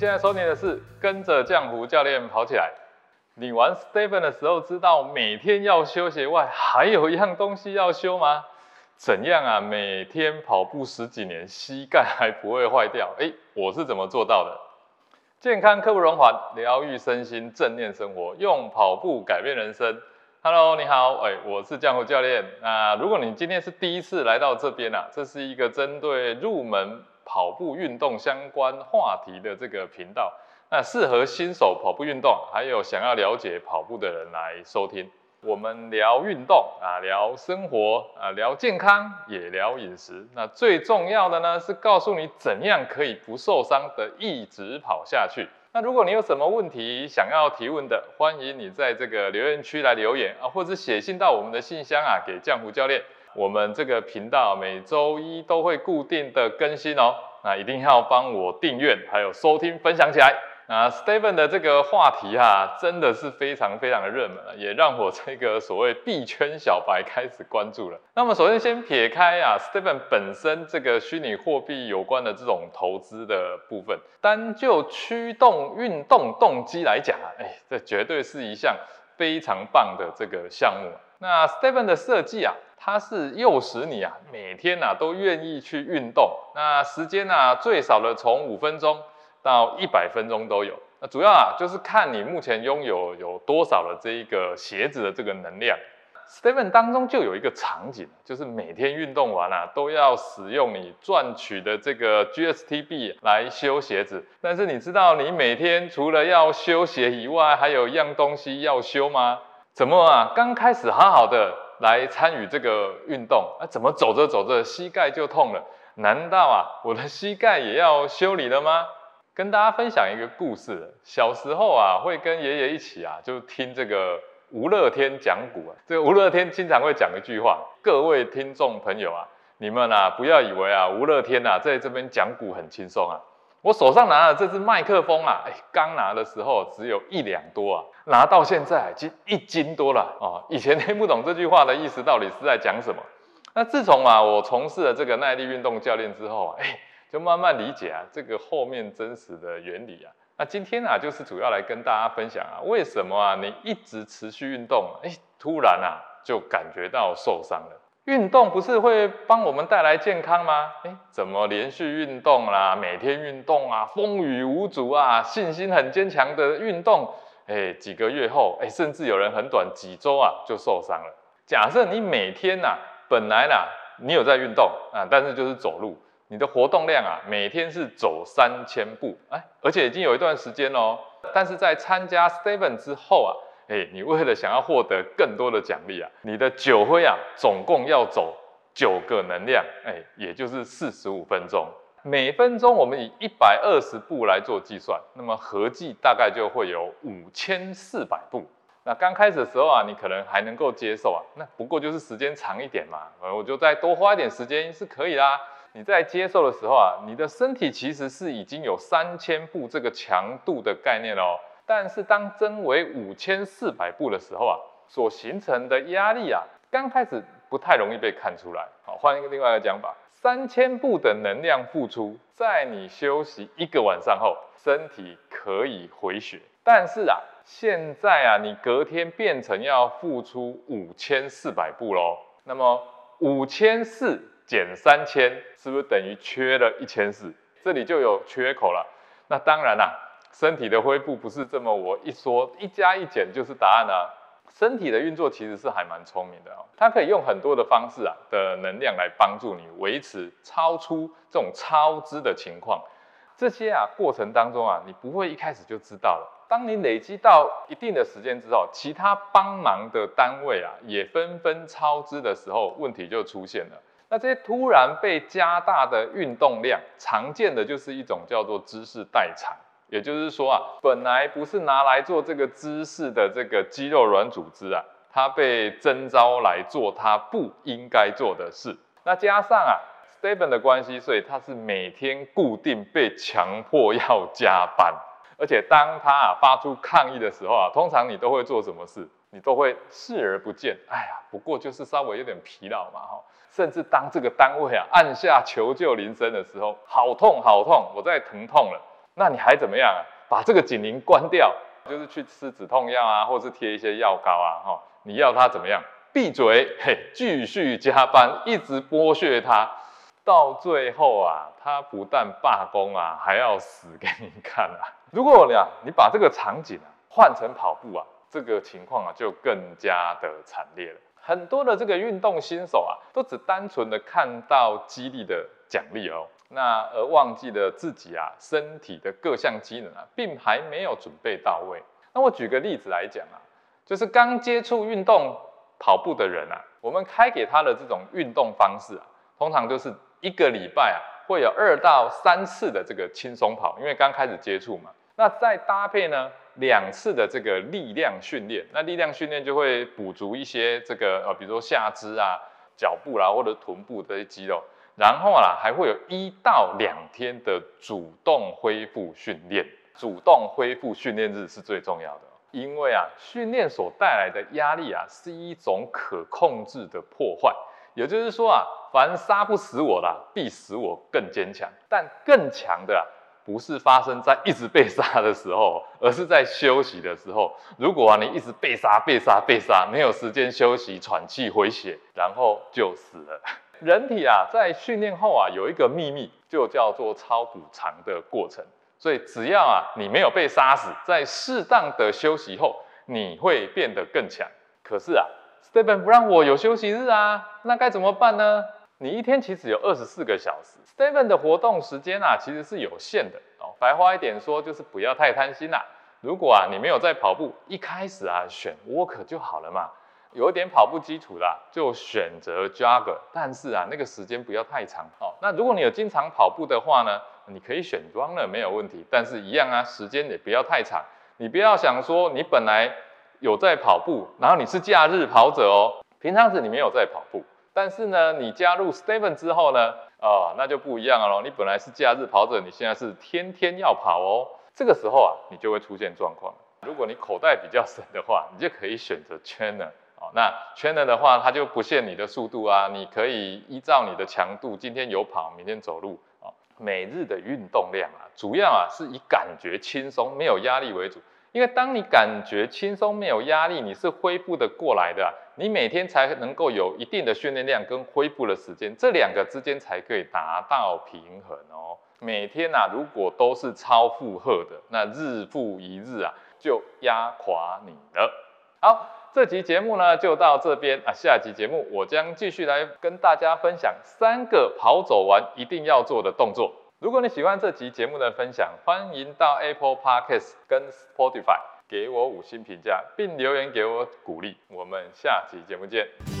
现在收听的是跟着浆糊教练跑起来。你玩 Stephen 的时候，知道每天要修鞋外，还有一样东西要修吗？怎样啊？每天跑步十几年，膝盖还不会坏掉？诶，我是怎么做到的？健康刻不容缓，疗愈身心，正念生活，用跑步改变人生。Hello，你好，哎，我是江湖教练。那如果你今天是第一次来到这边啊，这是一个针对入门跑步运动相关话题的这个频道，那适合新手跑步运动，还有想要了解跑步的人来收听。我们聊运动啊，聊生活啊，聊健康，也聊饮食。那最重要的呢，是告诉你怎样可以不受伤的一直跑下去。那如果你有什么问题想要提问的，欢迎你在这个留言区来留言啊，或者写信到我们的信箱啊，给江湖教练。我们这个频道每周一都会固定的更新哦，那一定要帮我订阅，还有收听分享起来。那 Steven 的这个话题哈，真的是非常非常的热门，也让我这个所谓币圈小白开始关注了。那么首先先撇开啊，Steven 本身这个虚拟货币有关的这种投资的部分，单就驱动运动动机来讲啊，哎，这绝对是一项非常棒的这个项目。那 Steven 的设计啊，它是诱使你啊，每天啊都愿意去运动，那时间呢最少的从五分钟。到一百分钟都有，那主要啊就是看你目前拥有有多少的这一个鞋子的这个能量。Steven 当中就有一个场景，就是每天运动完啊都要使用你赚取的这个 GSTB 来修鞋子。但是你知道你每天除了要修鞋以外，还有一样东西要修吗？怎么啊？刚开始好好的来参与这个运动，啊怎么走着走着膝盖就痛了？难道啊我的膝盖也要修理了吗？跟大家分享一个故事。小时候啊，会跟爷爷一起啊，就听这个吴乐天讲古啊。这个吴乐天经常会讲一句话：各位听众朋友啊，你们啊，不要以为啊，吴乐天啊，在这边讲古很轻松啊。我手上拿的这支麦克风啊，哎，刚拿的时候只有一两多啊，拿到现在已经一斤多了啊。以前听不懂这句话的意思到底是在讲什么。那自从啊，我从事了这个耐力运动教练之后，哎。就慢慢理解啊，这个后面真实的原理啊。那今天啊，就是主要来跟大家分享啊，为什么啊，你一直持续运动，哎，突然啊，就感觉到受伤了。运动不是会帮我们带来健康吗？哎，怎么连续运动啦，每天运动啊，风雨无阻啊，信心很坚强的运动，哎，几个月后，哎，甚至有人很短几周啊就受伤了。假设你每天呐，本来呐，你有在运动啊，但是就是走路。你的活动量啊，每天是走三千步，哎，而且已经有一段时间哦。但是在参加 Steven 之后啊，哎，你为了想要获得更多的奖励啊，你的九灰啊，总共要走九个能量，哎，也就是四十五分钟。每分钟我们以一百二十步来做计算，那么合计大概就会有五千四百步。那刚开始的时候啊，你可能还能够接受啊，那不过就是时间长一点嘛，呃我就再多花一点时间是可以啦。你在接受的时候啊，你的身体其实是已经有三千步这个强度的概念哦。但是当增为五千四百步的时候啊，所形成的压力啊，刚开始不太容易被看出来。好，换一个另外一个讲法，三千步的能量付出，在你休息一个晚上后，身体可以回血。但是啊，现在啊，你隔天变成要付出五千四百步喽。那么五千四。减三千是不是等于缺了一千四？这里就有缺口了。那当然啦，身体的恢复不是这么我一说一加一减就是答案啊。身体的运作其实是还蛮聪明的哦，它可以用很多的方式啊的能量来帮助你维持超出这种超支的情况。这些啊过程当中啊，你不会一开始就知道了。当你累积到一定的时间之后，其他帮忙的单位啊也纷纷超支的时候，问题就出现了。那这些突然被加大的运动量，常见的就是一种叫做姿势代偿，也就是说啊，本来不是拿来做这个姿势的这个肌肉软组织啊，它被征召来做它不应该做的事。那加上啊，Steven 的关系，所以他是每天固定被强迫要加班，而且当他啊发出抗议的时候啊，通常你都会做什么事？你都会视而不见。哎呀，不过就是稍微有点疲劳嘛，哈。甚至当这个单位啊按下求救铃声的时候，好痛好痛，我在疼痛了。那你还怎么样啊？把这个警铃关掉，就是去吃止痛药啊，或是贴一些药膏啊，哈，你要他怎么样？闭嘴，嘿，继续加班，一直剥削他，到最后啊，他不但罢工啊，还要死给你看啊！如果呀，你把这个场景啊换成跑步啊，这个情况啊就更加的惨烈了。很多的这个运动新手啊，都只单纯的看到激励的奖励哦，那而忘记了自己啊身体的各项机能啊，并还没有准备到位。那我举个例子来讲啊，就是刚接触运动。跑步的人啊，我们开给他的这种运动方式啊，通常就是一个礼拜啊会有二到三次的这个轻松跑，因为刚开始接触嘛。那再搭配呢两次的这个力量训练，那力量训练就会补足一些这个呃，比如说下肢啊、脚部啦或者臀部这些肌肉。然后啊还会有一到两天的主动恢复训练，主动恢复训练日是最重要的。因为啊，训练所带来的压力啊，是一种可控制的破坏。也就是说啊，凡杀不死我啦，必使我更坚强。但更强的啊，不是发生在一直被杀的时候，而是在休息的时候。如果啊，你一直被杀、被杀、被杀，没有时间休息、喘气、回血，然后就死了。人体啊，在训练后啊，有一个秘密，就叫做超补偿的过程。所以只要啊，你没有被杀死，在适当的休息后，你会变得更强。可是啊，Stephen 不让我有休息日啊，那该怎么办呢？你一天其实有二十四个小时，Stephen 的活动时间啊，其实是有限的哦。白话一点说，就是不要太贪心啦。如果啊，你没有在跑步，一开始啊，选 Walk 就好了嘛。有一点跑步基础的，就选择 Jogger，但是啊，那个时间不要太长哦。那如果你有经常跑步的话呢？你可以选装了没有问题，但是一样啊，时间也不要太长。你不要想说你本来有在跑步，然后你是假日跑者哦，平常时你没有在跑步，但是呢，你加入 Steven 之后呢，啊，那就不一样了。你本来是假日跑者，你现在是天天要跑哦。这个时候啊，你就会出现状况。如果你口袋比较深的话，你就可以选择 Trainer 哦。那 Trainer 的话，它就不限你的速度啊，你可以依照你的强度，今天有跑，明天走路。每日的运动量啊，主要啊是以感觉轻松、没有压力为主。因为当你感觉轻松、没有压力，你是恢复的过来的，你每天才能够有一定的训练量跟恢复的时间，这两个之间才可以达到平衡哦。每天啊，如果都是超负荷的，那日复一日啊，就压垮你了。好。这集节目呢就到这边啊，下集节目我将继续来跟大家分享三个跑走完一定要做的动作。如果你喜欢这集节目的分享，欢迎到 Apple Podcast 跟 Spotify 给我五星评价，并留言给我鼓励。我们下集节目见。